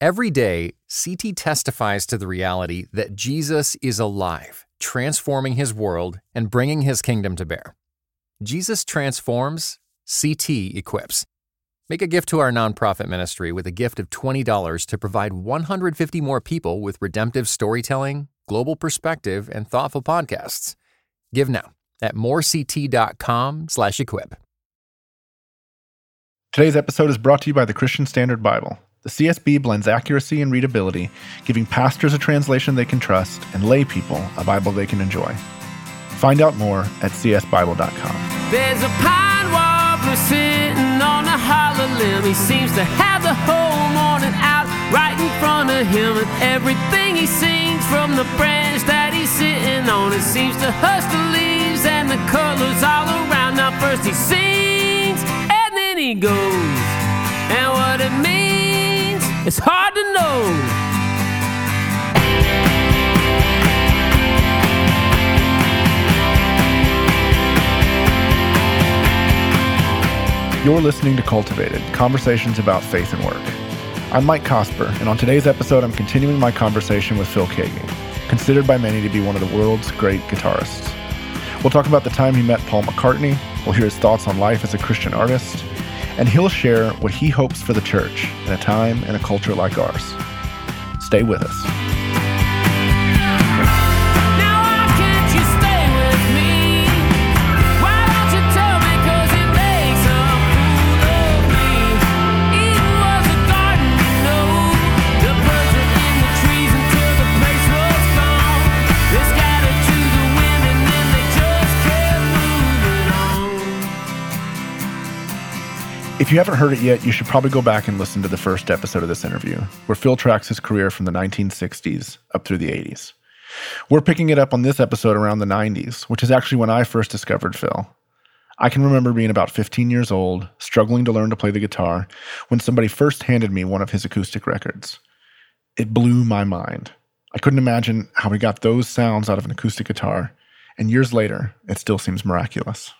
Every day, CT testifies to the reality that Jesus is alive, transforming his world and bringing his kingdom to bear. Jesus transforms, CT equips. Make a gift to our nonprofit ministry with a gift of $20 to provide 150 more people with redemptive storytelling, global perspective, and thoughtful podcasts. Give now at morect.com/equip. Today's episode is brought to you by the Christian Standard Bible. The CSB blends accuracy and readability, giving pastors a translation they can trust and lay people a Bible they can enjoy. Find out more at csbible.com. There's a pine warbler sitting on a hollow limb. He seems to have the whole morning out right in front of him. And everything he sings from the branch that he's sitting on, it seems to hush the leaves and the colors all around. Now, first he sings and then he goes. And what it means, it's hard to know. You're listening to Cultivated Conversations about Faith and Work. I'm Mike Cosper, and on today's episode, I'm continuing my conversation with Phil Keaggy, considered by many to be one of the world's great guitarists. We'll talk about the time he met Paul McCartney, we'll hear his thoughts on life as a Christian artist, and he'll share what he hopes for the church in a time and a culture like ours. Stay with us. If you haven't heard it yet, you should probably go back and listen to the first episode of this interview, where Phil tracks his career from the 1960s up through the 80s. We're picking it up on this episode around the 90s, which is actually when I first discovered Phil. I can remember being about 15 years old, struggling to learn to play the guitar, when somebody first handed me one of his acoustic records. It blew my mind. I couldn't imagine how he got those sounds out of an acoustic guitar, and years later, it still seems miraculous.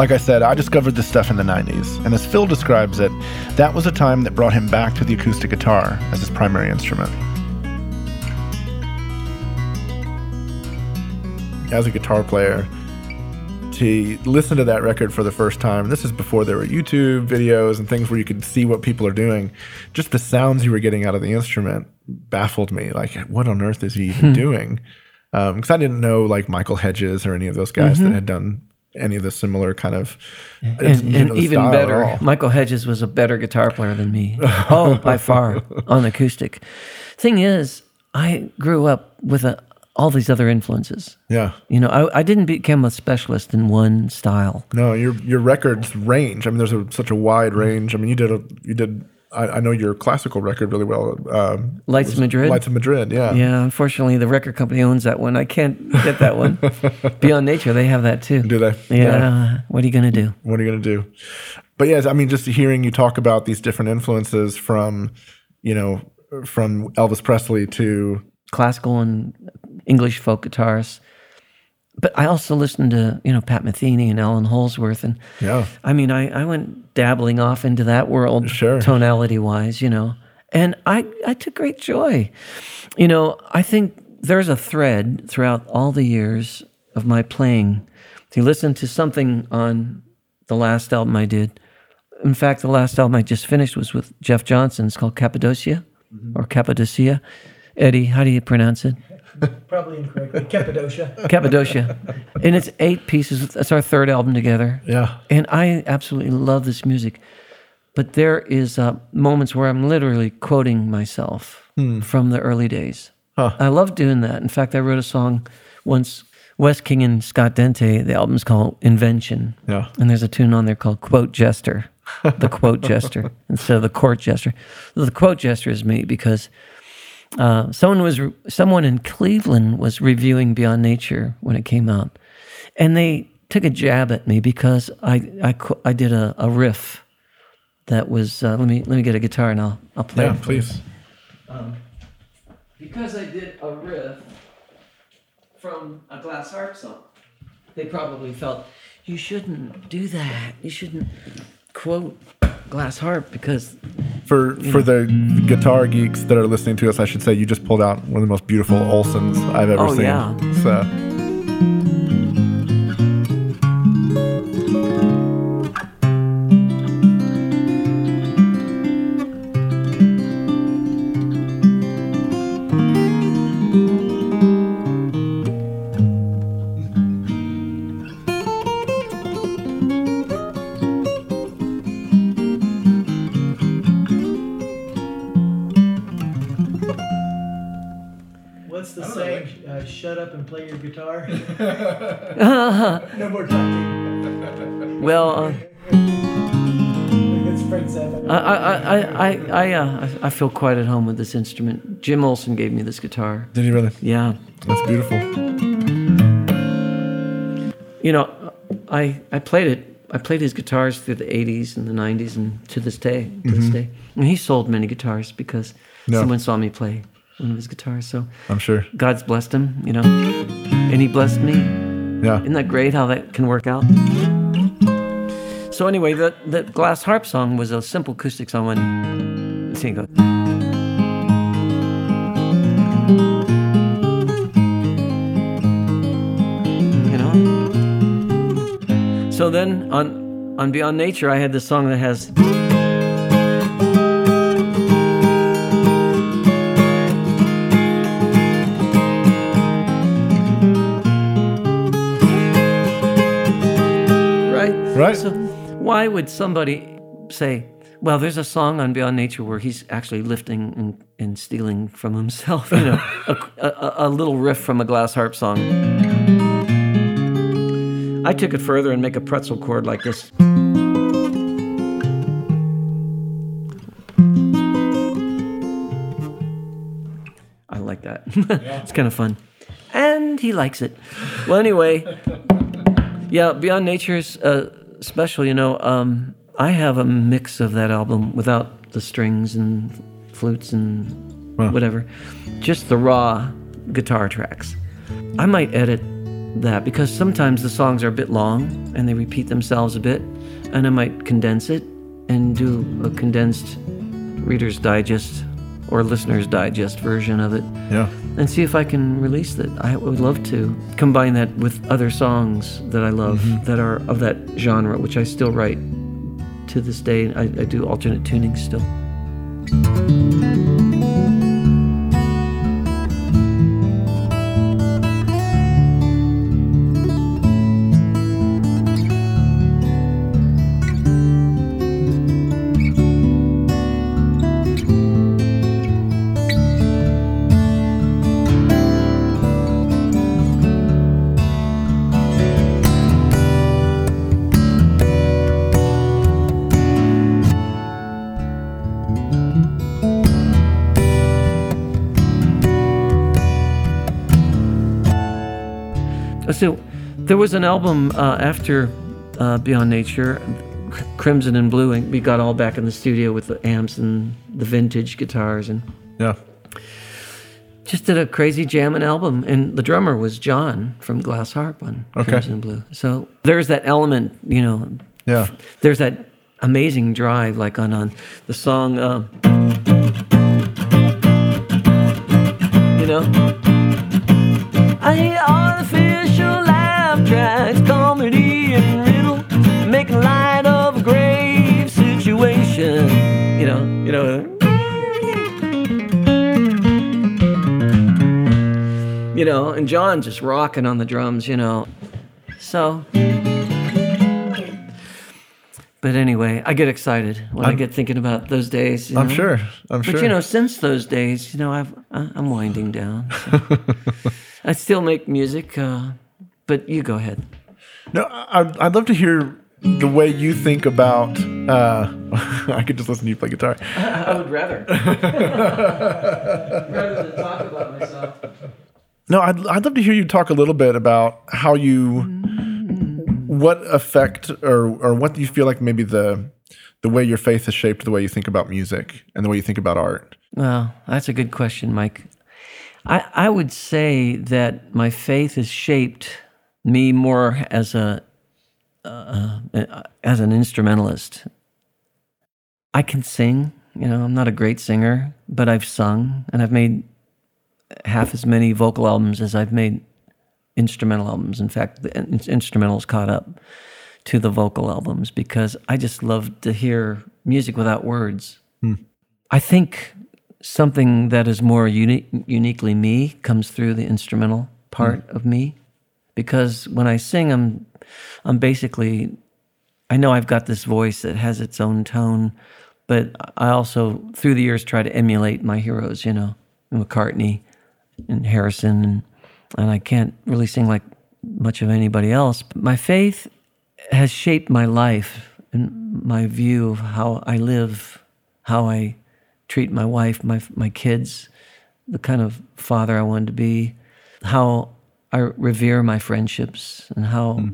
Like I said, I discovered this stuff in the 90s, and as Phil describes it, that was a time that brought him back to the acoustic guitar as his primary instrument. As a guitar player, to listen to that record for the first time, this is before there were YouTube videos and things where you could see what people are doing, just the sounds you were getting out of the instrument baffled me. Like, what on earth is he even hmm. doing? Um, because I didn't know like Michael Hedges or any of those guys that mm-hmm. had done any of the similar kind of and, and even better. Michael Hedges was a better guitar player than me. oh, by far on acoustic. Thing is, I grew up with a, all these other influences. Yeah. You know, I, I didn't become a specialist in one style. No, your your records range. I mean, there's a, such a wide range. I mean, you did a you did. I, I know your classical record really well. Um, Lights of Madrid? Lights of Madrid. Yeah. Yeah, unfortunately, the record company owns that one. I can't get that one. Beyond Nature, they have that too. Do they? Yeah. What are you gonna do? What are you going to do? But yes, I mean, just hearing you talk about these different influences from, you know, from Elvis Presley to Classical and English folk guitarists. But I also listened to you know Pat Metheny and Allan Holdsworth, and Yeah. I mean I, I went dabbling off into that world, Sure. tonality wise, you know, and I I took great joy. You know, I think there's a thread throughout all the years of my playing. If you listen to something on the last album I did, in fact, the last album I just finished was with Jeff Johnson. It's called Cappadocia mm-hmm. or Cappadocia. Eddie, how do you pronounce it? Probably incorrectly. Cappadocia. Cappadocia. and it's eight pieces. That's our third album together. Yeah. And I absolutely love this music. But there is uh, moments where I'm literally quoting myself from the early days. Huh. I love doing that. In fact, I wrote a song once. Wes King and Scott Dente. The album's called Invention. Yeah. And there's a tune on there called Quote Jester, the quote jester instead of the court jester. The quote jester is me because uh, someone was someone in Cleveland was reviewing Beyond Nature when it came out, and they took a jab at me because I I, I did a, a riff that was uh, let me let me get a guitar and I'll I'll play. Yeah, it for you. please. Because I did a riff from a glass harp song, they probably felt you shouldn't do that. You shouldn't quote glass harp because For for the guitar geeks that are listening to us, I should say you just pulled out one of the most beautiful Olsons I've ever Oh, seen. yeah. So no more talking. well. Uh, It's Frank Zappa. I, I, I, I, I, uh, I I feel quite at home with this instrument. Jim Olson gave me this guitar. did he really? Yeah. That's beautiful. You know, I, I played it. I played his guitars through the 80s and the 90s and to this day. To this day. And he sold many guitars because Yeah. someone saw me play one of his guitars. So I'm sure. God's blessed him, you know. And he blessed me. Yeah. Isn't that great how that can work out? So anyway, the the glass harp song was a simple acoustic song when sing go. You know? So then on on Beyond Nature I had this song that has right? So why would somebody say, well, there's a song on Beyond Nature where he's actually lifting and, and stealing from himself, you know, a, a, a little riff from a glass harp song. I took it further and make a pretzel chord like this. I like that. it's kind of fun. And he likes it. Well, anyway, yeah, Beyond Nature's uh, special. You know, um, I have a mix of that album without the strings and flutes and Wow. whatever, just the raw guitar tracks. I might edit that because sometimes the songs are a bit long and they repeat themselves a bit, and I might condense it and do a condensed Reader's Digest or Listener's Digest version of it Yeah. and see if I can release that. I would love to combine that with other songs that I love mm-hmm. that are of that genre, which I still write to this day. I, I do alternate tunings still. There was an album uh, after uh, Beyond Nature, Crimson and Blue, and we got all back in the studio with the amps and the vintage guitars and Yeah. just did a crazy jamming album, and the drummer was John from Glass Harp on Okay. Crimson and Blue. So there's that element, you know. Yeah. There's that amazing drive, like on on the song. Uh, you know. I hear artificial laugh comedy and riddle, making light of a grave situation. You know, you know. You know, and John just rocking on the drums, you know. So. But anyway, I get excited when i I'm- get thinking about those days. I'm know? sure. I'm But sure. you know, since those days, you know, I've, I'm winding down. so. I still make music, uh, but you go ahead. No, I'd, I'd love to hear the way you think about. Uh, I could just listen to you play guitar. I would rather rather than talk about myself. No, I'd, I'd love to hear you talk a little bit about how you, what effect or or what you feel like maybe the the way your faith has shaped the way you think about music and the way you think about art. Well, that's a good question, Mike. I I would say that my faith is shaped me more as a uh, as an instrumentalist. I can sing. You know, I'm not a great singer, but I've sung and I've made half as many vocal albums as I've made instrumental albums. In fact, the in- instrumentals caught up to the vocal albums because I just love to hear music without words. I think something that is more uni- uniquely me comes through the instrumental part of me because when I sing, I'm I'm basically I know I've got this voice that has its own tone, but I also through the years try to emulate my heroes. You know, McCartney and Harrison, and, and I can't really sing like much of anybody else. But my faith has shaped my life and my view of how I live, how I treat my wife, my my kids, the kind of father I wanted to be, how I revere my friendships, and how,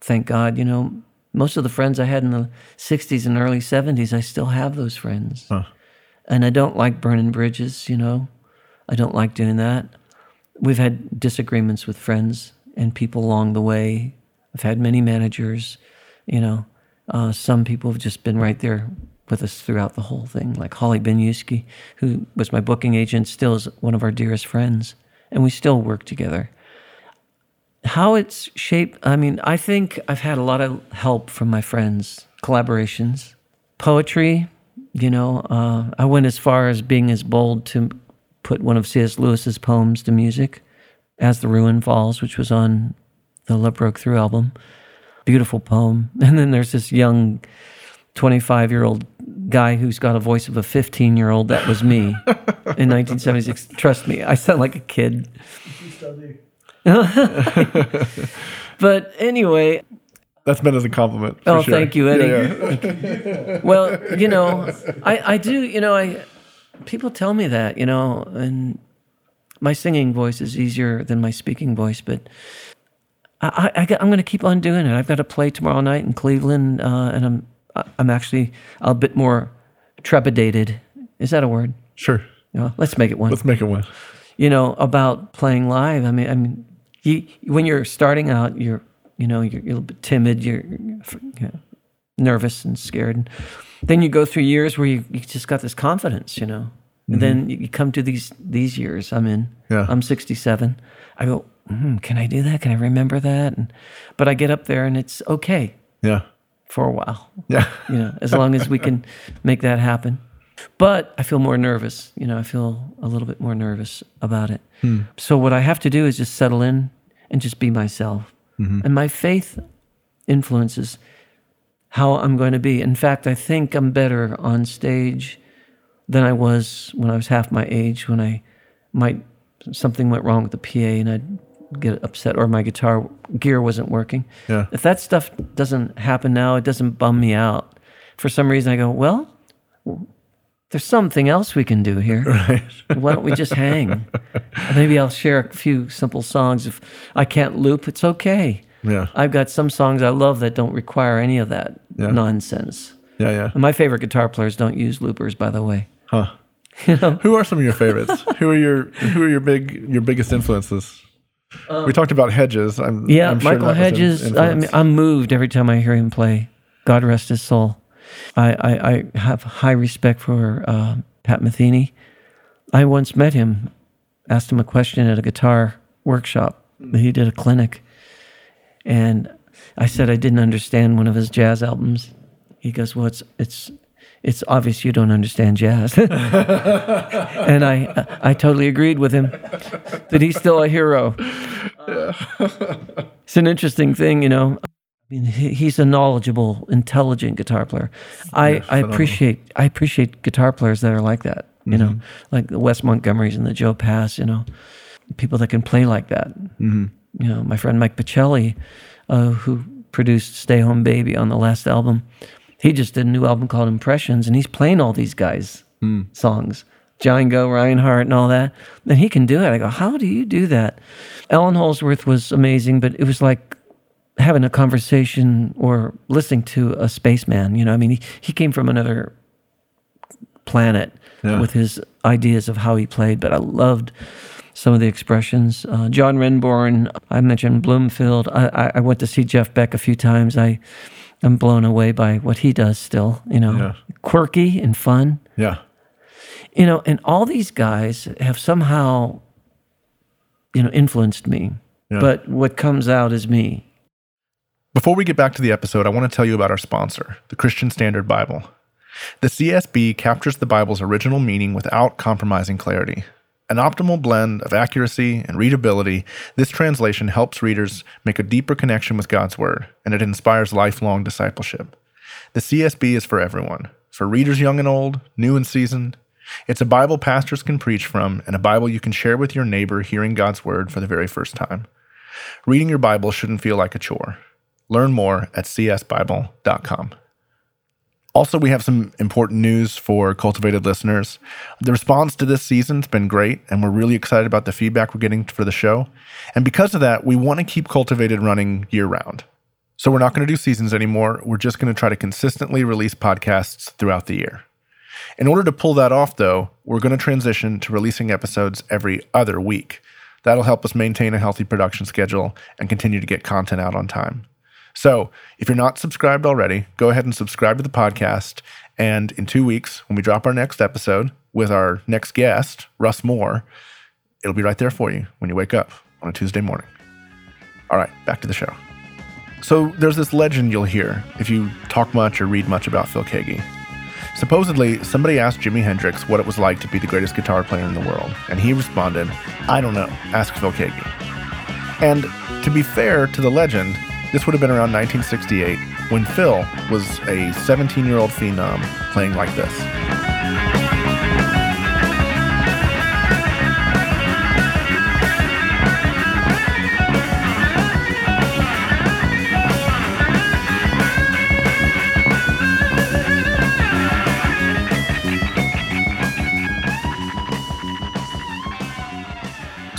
thank God, you know, most of the friends I had in the '60s and early '70s, I still have those friends, and I don't like burning bridges. You know, I don't like doing that. We've had disagreements with friends and people along the way. I've had many managers, you know. Uh, some people have just been right there with us throughout the whole thing, like Holly Benyuski, who was my booking agent, still is one of our dearest friends, and we still work together. How it's shaped, I mean, I think I've had a lot of help from my friends, collaborations, poetry. You know, uh, I went as far as being as bold to put one of C.S. Lewis's poems to music, As the Ruin Falls, which was on the Love Broke Through album. Beautiful poem. And then there's this young 25 year old guy who's got a voice of a 15 year old. That was me in 1976. Trust me, I sound like a kid. You still do. But anyway, That's meant as a compliment. Oh, sure. thank you, Eddie. Yeah, yeah. well, you know, I, I do, you know, I people tell me that, you know, and my singing voice is easier than my speaking voice, but I, I, I'm going to keep on doing it. I've got to play tomorrow night in Cleveland, uh, and I'm I'm actually a bit more trepidated. Is that a word? Sure. You know, let's make it one. Let's make it one. you know, about playing live. I mean, I mean, you, when you're starting out, you're, you know, you're, you're a little bit timid, you're, you're know, nervous and scared. And then you go through years where you, you just got this confidence, you know. And then you you come to these these years. I'm in. Yeah. I'm 67. I go, mm, can I do that? Can I remember that? And, but I get up there and it's okay Yeah. for a while Yeah. you know, as long as we can make that happen. But I feel more nervous. You know, I feel a little bit more nervous about it. Hmm. So what I have to do is just settle in and just be myself. Mm-hmm. And my faith influences how I'm going to be. In fact, I think I'm better on stage than I was when I was half my age. When I might something went wrong with the PA and I'd get upset, or my guitar gear wasn't working. Yeah. If that stuff doesn't happen now, it doesn't bum me out. For some reason, I go, well, there's something else we can do here. Right. Why don't we just hang? Maybe I'll share a few simple songs. If I can't loop, it's okay. Yeah. I've got some songs I love that don't require any of that Yeah. nonsense. Yeah. Yeah. And my favorite guitar players don't use loopers, by the way. Huh. You know, Who are some of your favorites? who are your who are your big your biggest influences? we talked about Hedges. I'm, Um, yeah, I'm sure Michael that was an Hedges. I. I'm moved every time I hear him play. God rest his soul. I I, I have high respect for uh, Pat Metheny. I once met him, asked him a question at a guitar workshop. He did a clinic, and I said I didn't understand one of his jazz albums. He goes, "Well, it's it's it's obvious you don't understand jazz," and I I totally agreed with him that he's still a hero. It's an interesting thing, you know. I mean, he's a knowledgeable, intelligent guitar player. I, I appreciate I appreciate guitar players that are like that. You know, like the Wes Montgomerys and the Joe Pass. You know, people that can play like that. Mm-hmm. You know, my friend Mike Pachelli, uh, who produced "Stay Home Baby" on the last album, he just did a new album called Impressions, and he's playing all these guys' songs. Django, Reinhardt, and all that. And he can do it. I go, how do you do that? Allan Holdsworth was amazing, but it was like having a conversation or listening to a spaceman. You know, I mean, he, he came from another planet Yeah. with his ideas of how he played, but I loved some of the expressions. Uh, John Renbourn, I mentioned Bloomfield. I, I, went to see Jeff Beck a few times. I, I'm blown away by what he does still, you know, Yeah. quirky and fun yeah. you know and all these guys have somehow you know influenced me Yeah. but what comes out is me Before we get back to the episode, I want to tell you about our sponsor, the Christian Standard Bible. The CSB captures the Bible's original meaning without compromising clarity. An optimal blend of accuracy and readability, this translation helps readers make a deeper connection with God's Word, and it inspires lifelong discipleship. The CSB is for everyone, for readers young and old, new and seasoned. It's a Bible pastors can preach from, and a Bible you can share with your neighbor hearing God's Word for the very first time. Reading your Bible shouldn't feel like a chore. Learn more at csbible.com. Also, we have some important news for cultivated listeners. The response to this season's been great, and we're really excited about the feedback we're getting for the show. And because of that, we want to keep Cultivated running year round. So we're not going to do seasons anymore. We're just going to try to consistently release podcasts throughout the year. In order to pull that off, though, we're going to transition to releasing episodes every other week. That'll help us maintain a healthy production schedule and continue to get content out on time. So, if you're not subscribed already, go ahead and subscribe to the podcast. And in two weeks, when we drop our next episode with our next guest, Russ Moore, it'll be right there for you when you wake up on a Tuesday morning. All right, back to the show. So, there's this legend you'll hear if you talk much or read much about Phil Keaggy. Supposedly, somebody asked Jimi Hendrix what it was like to be the greatest guitar player in the world, and he responded, I don't know, ask Phil Keaggy. And to be fair to the legend, this would have been around 1968 when Phil was a 17 year old phenom playing like this.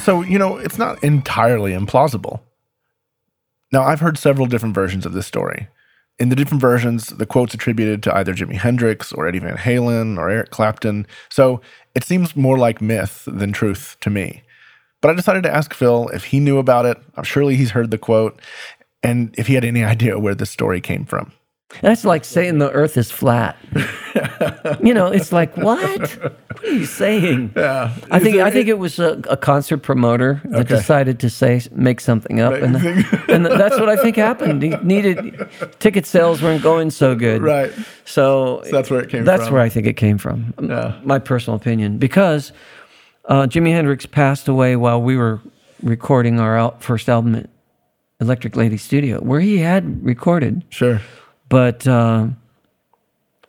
So, you know, it's not entirely implausible. Now, I've heard several different versions of this story. In the different versions, the quote's attributed to either Jimi Hendrix or Eddie Van Halen or Eric Clapton, so it seems more like myth than truth to me. But I decided to ask Phil if he knew about it. Surely he's heard the quote, and if he had any idea where this story came from. That's like saying the earth is flat you know it's like what what are you saying Yeah. I think I think it was a, a concert promoter that Okay. decided to say make something up, and and that's what I think happened. He needed ticket sales weren't going so good, Right. So, So that's where it came from. That's from. where I think it came from. Yeah. My personal opinion, because uh, Jimi Hendrix passed away while we were recording our first album at Electric Lady Studio, where he had recorded, Sure. But. Uh,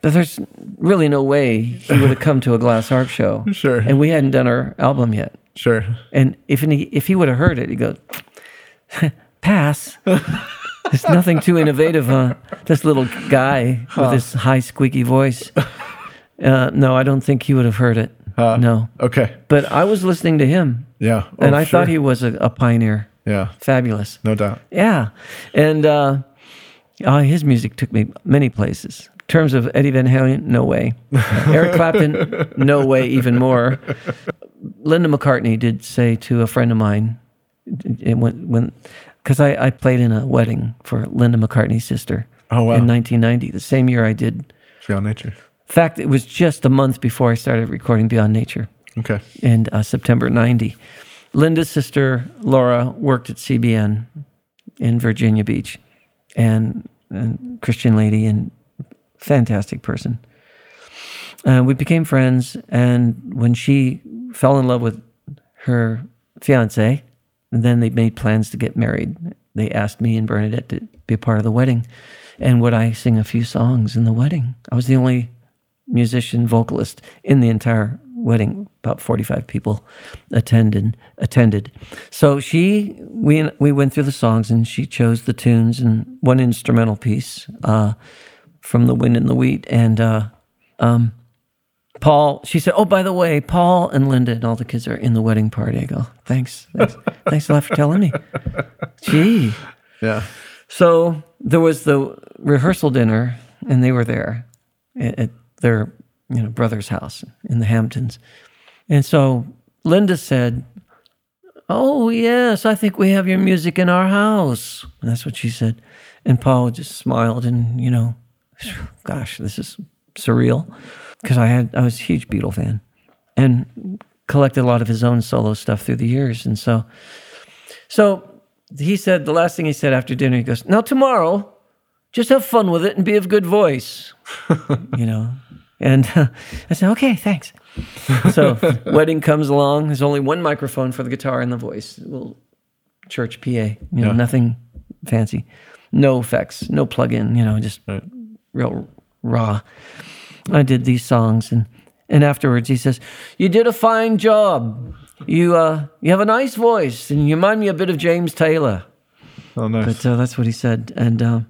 there's really no way he would have come to a Glass Harp show. Sure. And we hadn't done our album yet. Sure. And if he, if he would have heard it, he'd go, pass. There's nothing too innovative, huh? This little guy with this high, squeaky voice. Uh, no, I don't think he would have heard it. no. Okay. But I was listening to him, Yeah. and Oh, I sure. thought he was a, a pioneer. Yeah. Fabulous. No doubt. Yeah. And uh, uh, his music took me many places. terms of Eddie Van Halen, no way. Eric Clapton, no way, even more. Linda McCartney did say to a friend of mine, it went when because I, I played in a wedding for Linda McCartney's sister Oh, wow. in 1990, the same year I did. Beyond nature. In fact, it was just a month before I started recording Beyond Nature Okay. in uh, September 90. Linda's sister, Laura, worked at CBN in Virginia Beach and, and Christian lady and fantastic person. Uh, we became friends, and when she fell in love with her fiance, and then they made plans to get married. They asked me and Bernadette to be a part of the wedding, and would I sing a few songs in the wedding? I was the only musician vocalist in the entire wedding. About forty five people attended. Attended. So she we we went through the songs and she chose the tunes and one instrumental piece uh, from the Wind and the Wheat and. Uh, um, Paul, she said, "Oh, by the way, Paul and Linda and all the kids are in the wedding party." I go, "Thanks, thanks, thanks a lot for telling me." Gee, Yeah. so there was the rehearsal dinner, and they were there at, at their you know brother's house in the Hamptons, and so Linda said, "Oh yes, I think we have your music in our house." And that's what she said, and Paul just smiled, and you know, gosh, this is surreal because I had I was a huge Beatle fan, and collected a lot of his own solo stuff through the years, and so so he said the last thing he said after dinner, he goes, Now tomorrow, just have fun with it and be of good voice. you know? And uh, I said, Okay, thanks. So wedding comes along. There's only one microphone for the guitar and the voice. Little church PA, you know, Yeah. nothing fancy. No effects, no plug-in, you know, just Right. real raw. I did these songs and and afterwards he says, "You did a fine job. You uh you have a nice voice and you remind me a bit of James Taylor." Oh, nice. But uh, that's what he said and uh,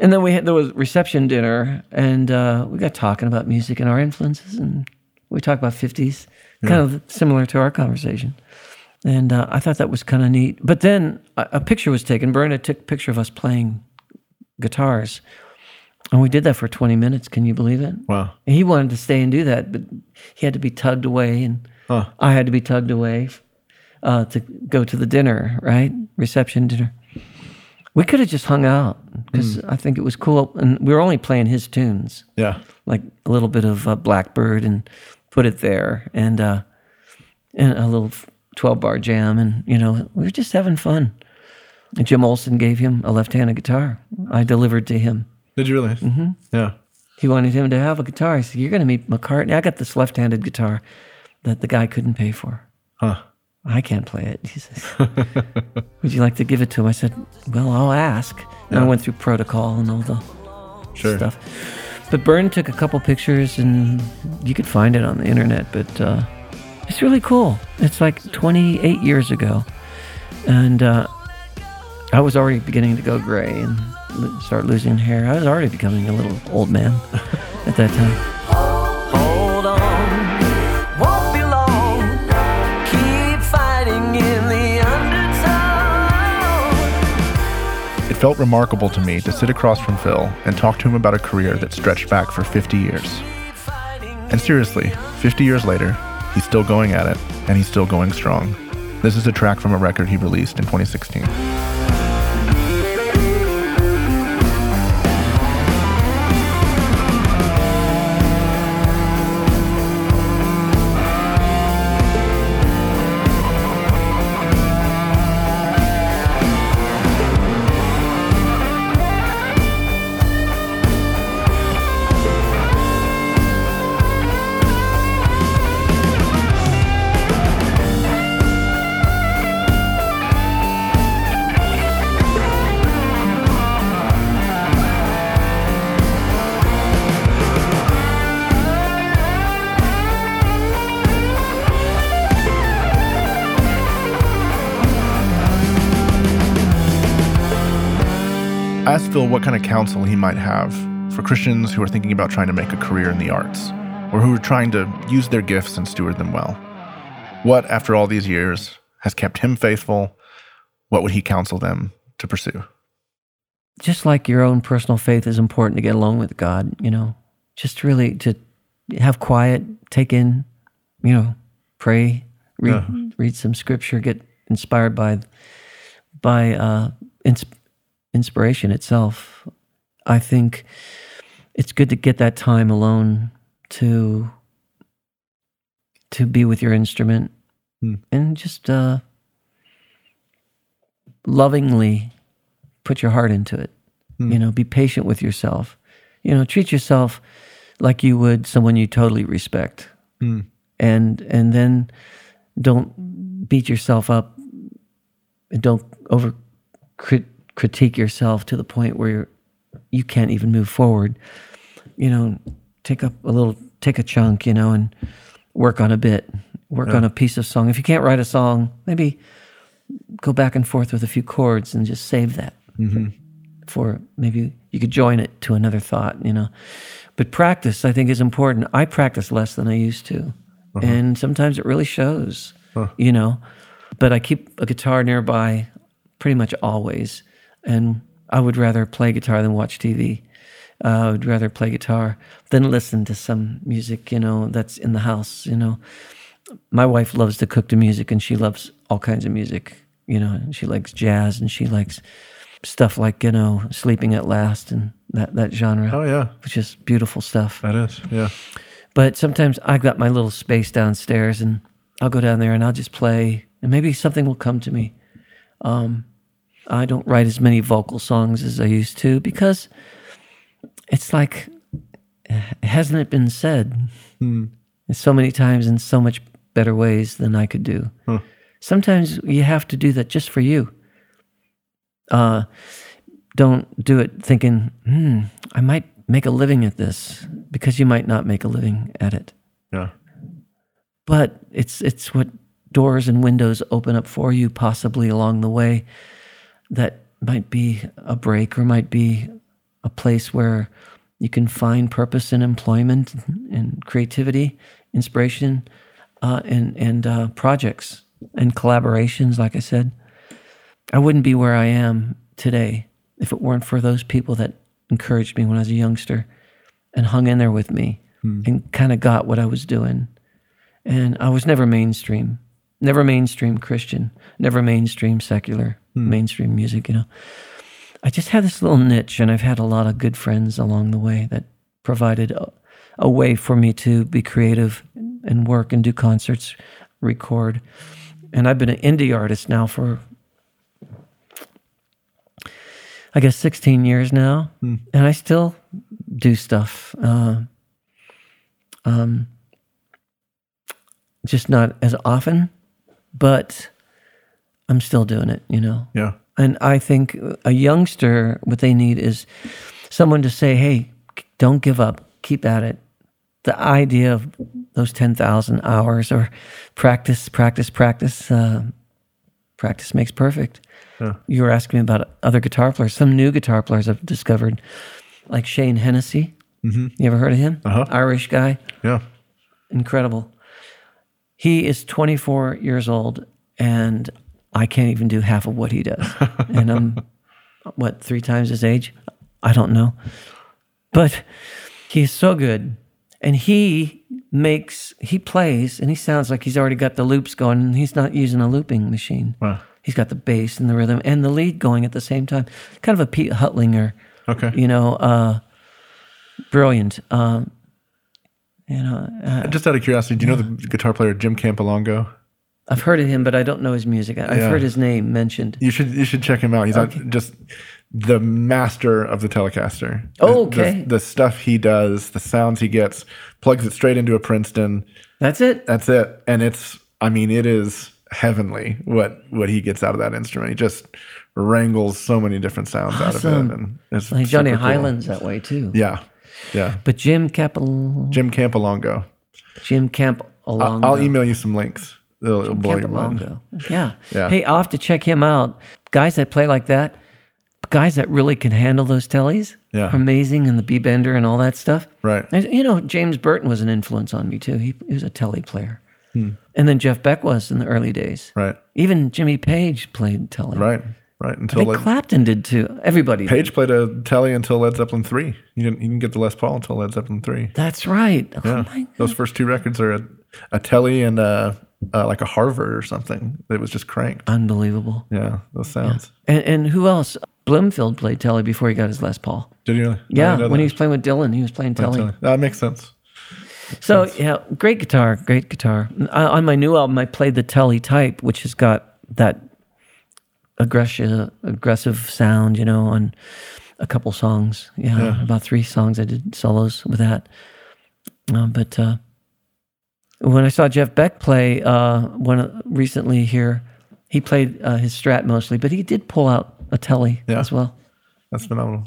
and then we had there was reception dinner and uh, we got talking about music and our influences and we talked about 50s kind of similar to our conversation. And uh, I thought that was kind of neat. But then a, a picture was taken. Bernard took a picture of us playing guitars. And we did that for 20 minutes. Can you believe it? wow. And he wanted to stay and do that, but he had to be tugged away, and Huh. I had to be tugged away uh, to go to the dinner, right? Reception dinner. We could have just hung out because I think it was cool. And we were only playing his tunes, Yeah. like a little bit of uh, Blackbird and put it there, and, uh, and a little 12 bar jam. And, you know, we were just having fun. And Jim Olson gave him a left handed guitar. I delivered to him. Did you really? Mm-hmm. Yeah. He wanted him to have a guitar. He said, You're going to meet McCartney. I got this left handed guitar that the guy couldn't pay for. Huh. I can't play it. He says, Would you like to give it to him? I said, Well, I'll ask. And I went through protocol and all the Sure. stuff. But Byrne took a couple pictures and you could find it on the internet. But uh, it's really cool. It's like 28 years ago. And uh, I was already beginning to go gray and start losing hair. I was already becoming a little old man at that time. Felt remarkable to me to sit across from Phil and talk to him about a career that stretched back for 50 years. And seriously, 50 years later, he's still going at it, and he's still going strong. This is a track from a record he released in 2016. Phil what kind of counsel he might have for Christians who are thinking about trying to make a career in the arts, or who are trying to use their gifts and steward them well. What, after all these years, has kept him faithful? What would he counsel them to pursue? just like your own personal faith is important to get along with God, you know, just really to have quiet, take in, you know, pray, read, read some scripture, get inspired by by uh, inspiration itself. I think it's good to get that time alone to to be with your instrument Hmm. and just uh, lovingly put your heart into it. Hmm. You know, be patient with yourself. You know, treat yourself like you would someone you totally respect, Hmm. and and then don't beat yourself up. And don't over crit- critique yourself to the point where you're, you can't even move forward. You know, take up a little, take a chunk, you know, and work on a bit, work on a piece of song. If you can't write a song, maybe go back and forth with a few chords and just save that mm-hmm. for maybe you could join it to another thought, you know. But practice, I think, is important. I practice less than I used to, uh-huh. and sometimes it really shows, you know. But I keep a guitar nearby pretty much always, and I would rather play guitar than watch TV. Uh, I would rather play guitar than listen to some music, you know, that's in the house, you know my wife loves to cook to music and she loves all kinds of music you know she likes jazz and she likes stuff like you know sleeping at last and that that genre Oh yeah, which is beautiful stuff that is. Yeah. but sometimes I've got my little space downstairs and i'll go down there and i'll just play and maybe something will come to me um, i don't write as many vocal songs as i used to because it's like hasn't it been said so many times in so much better ways than I could do. Sometimes you have to do that just for you. Uh, don't do it thinking, hmm, I might make a living at this because you might not make a living at it. Yeah. But it's it's what doors and windows open up for you possibly along the way that might be a break or might be a place where you can find purpose and employment and creativity, inspiration, uh, and and uh, projects and collaborations. Like I said, I wouldn't be where I am today if it weren't for those people that encouraged me when I was a youngster and hung in there with me and kind of got what I was doing. And I was never mainstream, never mainstream Christian, never mainstream secular, mainstream music, you know. I just had this little niche, and I've had a lot of good friends along the way that provided a, a way for me to be creative and work and do concerts, record. And I've been an indie artist now for, I guess, 16 years now, and I still do stuff. Uh, um, just not as often, but I'm still doing it, you know. Yeah. And I think a youngster, what they need is someone to say, hey, don't give up, keep at it. The idea of those 10,000 hours or practice, practice, practice, uh, practice makes perfect. You were asking me about other guitar players. Some new guitar players I've discovered, like Shane Hennessy. You ever heard of him? Uh-huh. Irish guy Yeah. incredible. He is 24 years old, and I can't even do half of what he does. and I'm, what, three times his age? I don't know. But he's so good. And he makes, he plays, and he sounds like he's already got the loops going, and he's not using a looping machine. Wow. He's got the bass and the rhythm and the lead going at the same time. Kind of a Pete Huttlinger Okay. you know, uh, brilliant. Um, you know, uh, Just out of curiosity, do you know the guitar player Jim Campolongo? I've heard of him, but I don't know his music. I've Yeah. heard his name mentioned. You should you should check him out. He's on- just the master of the Telecaster. Oh, The- the- okay. The, stuff he does, the sounds he gets, plugs it straight into a Princeton. That's it. That's it. And it's I mean, it is heavenly what what he gets out of that instrument. He just wrangles so many different sounds out of it. And it's Like Johnny super cool. Highlands that way too. Yeah. Yeah. But Jim Capel, Jim Campolongo. Jim Camp along. I'll email you some links. It'll, it'll blow your mind. Yeah. Yeah. Hey, I'll have to check him out. Guys that play like that, guys that really can handle those tellies, Yeah. are amazing, and the B bender and all that stuff. Right. And, you know, James Burton was an influence on me too. He, he was a telly player. Hmm. And then Jeff Beck was in the early days. Right. Even Jimmy Page played telly. Right. Right? I Until think Led, Clapton did too. Everybody. did. Page played a telly until Led Zeppelin three. You didn't. You didn't get the Les Paul until Led Zeppelin three. That's right. Oh Yeah, those first two records are a, a telly and a, uh, like a Harvard or something. It was just cranked. Unbelievable. Yeah, those sounds. And, and who else? Bloomfield played Telly before he got his Les Paul. Did you? really? Yeah, when that. he was playing with Dylan, he was playing Telly. Telly. That makes sense. So yeah, great guitar, great guitar. I, on my new album, I played the Telly type, which has got that aggressive, aggressive sound. You know, on a couple songs. Yeah, about three songs I did solos with that. Uh, but uh, when I saw Jeff Beck play uh, one recently here, he played uh, his Strat mostly, but he did pull out a Telly Yeah. as well. That's phenomenal.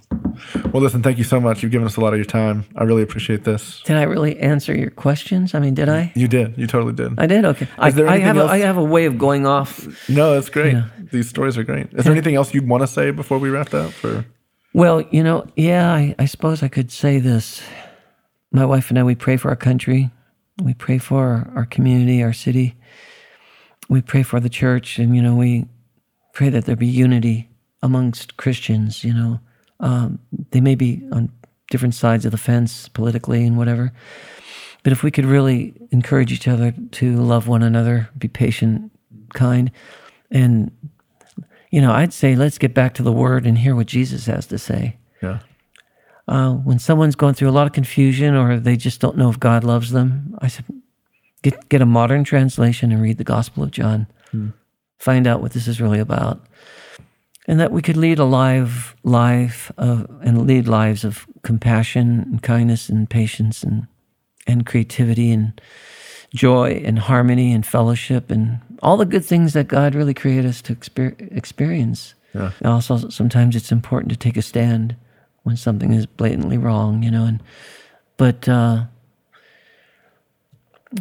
Well, listen, thank you so much. You've given us a lot of your time. I really appreciate this. Did I really answer your questions? I mean, did I? You did. You totally did. I did. Okay. I, there I have a, else- I have a way of going off. No, that's great. These stories are great. Is there anything else you'd want to say before we wrap up? Or Well, you know, yeah, I, I suppose I could say this. My wife and I, we pray for our country. We pray for our, our community, our city. We pray for the church, and you know, we pray that there be unity amongst Christians. You know, um, they may be on different sides of the fence politically and whatever, but if we could really encourage each other to love one another, be patient, kind, and you know, I'd say let's get back to the Word and hear what Jesus has to say. Yeah, uh, when someone's going through a lot of confusion or they just don't know if God loves them, I said, get get a modern translation and read the Gospel of John. Find out what this is really about, and that we could lead a live life of, and lead lives of compassion and kindness and patience and and creativity and joy and harmony and fellowship and all the good things that God really created us to exper- experience. Yeah. And also, sometimes it's important to take a stand when something is blatantly wrong, you know. And but uh,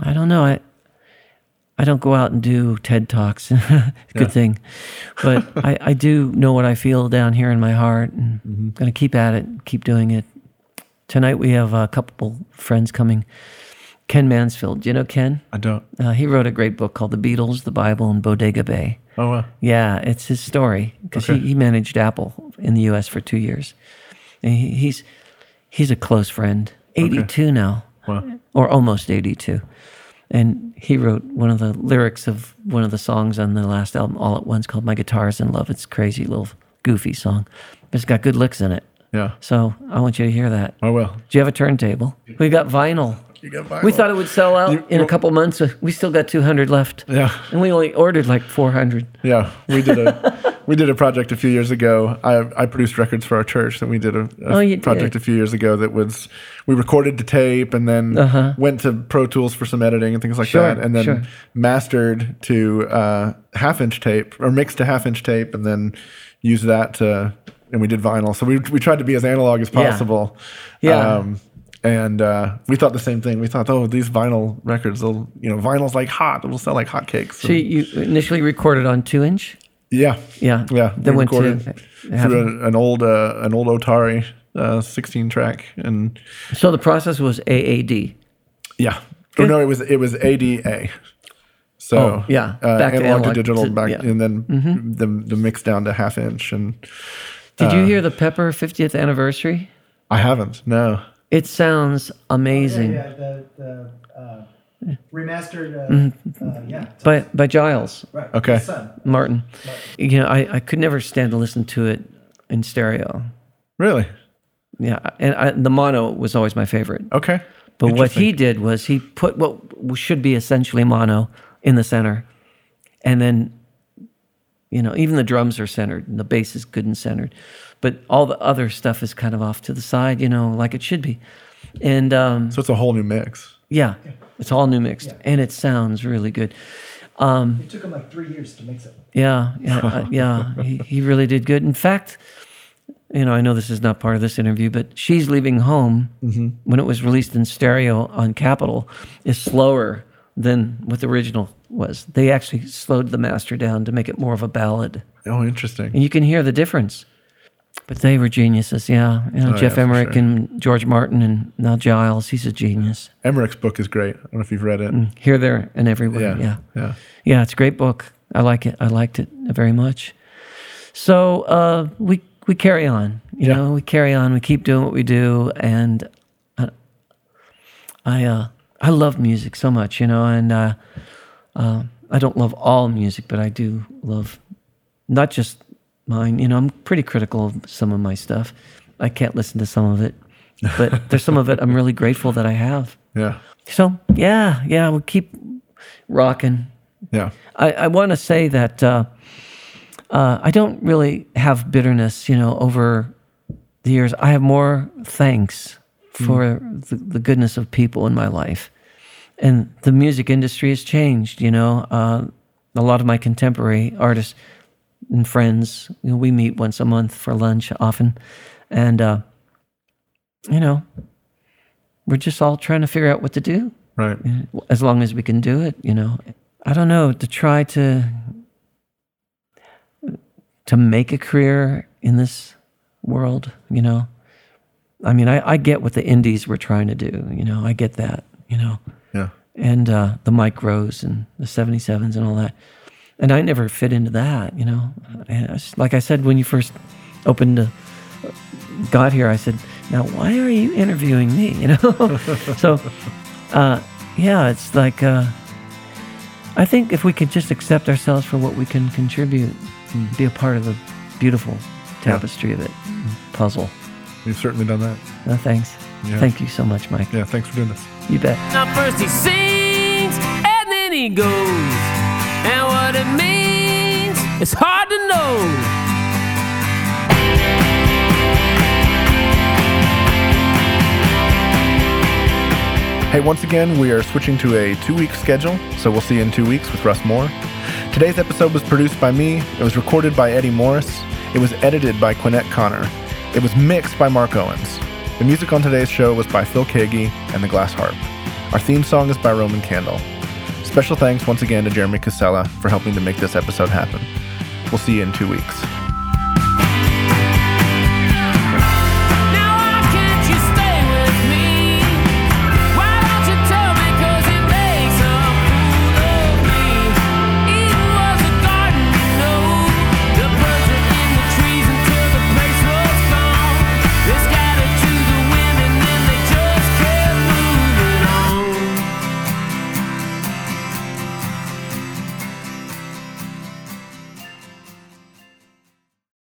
I don't know. I I don't go out and do TED talks. Good thing, but I, I do know what I feel down here in my heart, and I'm going to keep at it, keep doing it. Tonight we have a couple friends coming. Ken Mansfield, do you know Ken? I don't. Uh, he wrote a great book called The Beatles, the Bible, and Bodega Bay. Oh wow. Yeah, it's his story because Okay. he, he managed Apple in the U.S. for two years. And he, he's he's a close friend. Eighty-two now, Wow. or almost eighty-two. And he wrote one of the lyrics of one of the songs on the last album, All at Once, called "My Guitar's in Love." It's a crazy little goofy song, but it's got good licks in it. Yeah. So I want you to hear that. Oh well. Do you have a turntable? We got vinyl. You got We thought it would sell out You- in a couple months. We still got 200 left. Yeah. And we only ordered like 400. Yeah, we did a we did a project a few years ago. I I produced records for our church, and we did a, a Oh, project did. a few years ago that was we recorded to tape and then Uh-huh. went to Pro Tools for some editing and things like Sure, that, and then sure. mastered to uh, half inch tape or mixed to half inch tape, and then used that to and we did vinyl. So we we tried to be as analog as Yeah. possible. Yeah. Um, and uh, we thought the same thing. We thought, oh, these vinyl records, they'll, you know, vinyl's like hot. It'll sell like hotcakes. So you initially recorded on two inch? Yeah, Yeah. yeah. Then we went to through an, an old uh, an old Otari uh, 16 track, and So the process was AAD. yeah. Oh Good. no, it was it was ADA. So Oh, yeah. uh, Back to analog, analog to digital, to- back, yeah. Mm-hmm. and then the the mix down to half inch, and Did Uh, you hear the Pepper 50th anniversary? I haven't. No. It sounds amazing. Yeah, the, the uh, remastered, uh, Mm-hmm. uh, yeah. By by Giles Right. Okay. the Son. Martin. You know, I, I could never stand to listen to it in stereo. Really? Yeah, and I, the mono was always my favorite. Okay. But what he did was he put what should be essentially mono in the center, and then, you know, even the drums are centered and the bass is good and centered, but all the other stuff is kind of off to the side, you know, like it should be. And um, So it's a whole new mix. yeah, it's all new mixed, and it sounds really good. Um, It took him like three years to mix it. yeah, yeah, uh, yeah. He, he really did good. In fact, you know, I know this is not part of this interview, but "She's Leaving Home" when it was released in stereo on Capitol is slower than what the original was. They actually slowed the master down to make it more of a ballad, Oh, interesting. and you can hear the difference. But they were geniuses, yeah. You know, Oh, Geoff yeah, Emerick sure. and George Martin, and now Giles. He's a genius. Emerick's book is great. I don't know if you've read it. Here, there, and everywhere. Yeah. yeah. Yeah. Yeah, it's a great book. I like it. I liked it very much. So uh, we we carry on. You Yeah. know, we carry on. We keep doing what we do, and uh, I uh, I love music so much. You know, and uh, uh, I don't love all music, but I do love not just mine. You know, I'm pretty critical of some of my stuff. I can't listen to some of it, but there's some of it I'm really grateful that I have. Yeah. So yeah, yeah, we'll keep rocking. Yeah. I, I want to say that uh, uh, I don't really have bitterness, you know, over the years. I have more thanks for the, the goodness of people in my life. And the music industry has changed, you know. Uh, a lot of my contemporary artists and friends, you know, we meet once a month for lunch often. And, uh, you know, we're just all trying to figure out what to do Right. as long as we can do it, you know. I don't know, to try to to make a career in this world, you know. I mean, I, I get what the indies were trying to do, you know. I get that, you know. Yeah. And uh, the micros and the 77s and all that. And I never fit into that, you know. And I like I said when you first opened the got here, I said, "Now, why are you interviewing me?" You know. so, uh, yeah, it's like uh, I think if we could just accept ourselves for what we can contribute, and be a part of the beautiful tapestry of it, puzzle. You've certainly done that. No, thanks. Yeah. Thank you so much, Mike. Yeah. Thanks for doing this. You bet. Now first he sings and then he goes. And what it means, it's hard to know. Hey, once again, we are switching to a two week schedule, so we'll see you in two weeks with Russ Moore. Today's episode was produced by me, it was recorded by Eddie Morris, it was edited by Quinnette Connor, it was mixed by Mark Owens. The music on today's show was by Phil Keaggy and the Glass Harp. Our theme song is by Roman Candle. Special thanks once again to Jeremy Casella for helping to make this episode happen. We'll see you in two weeks.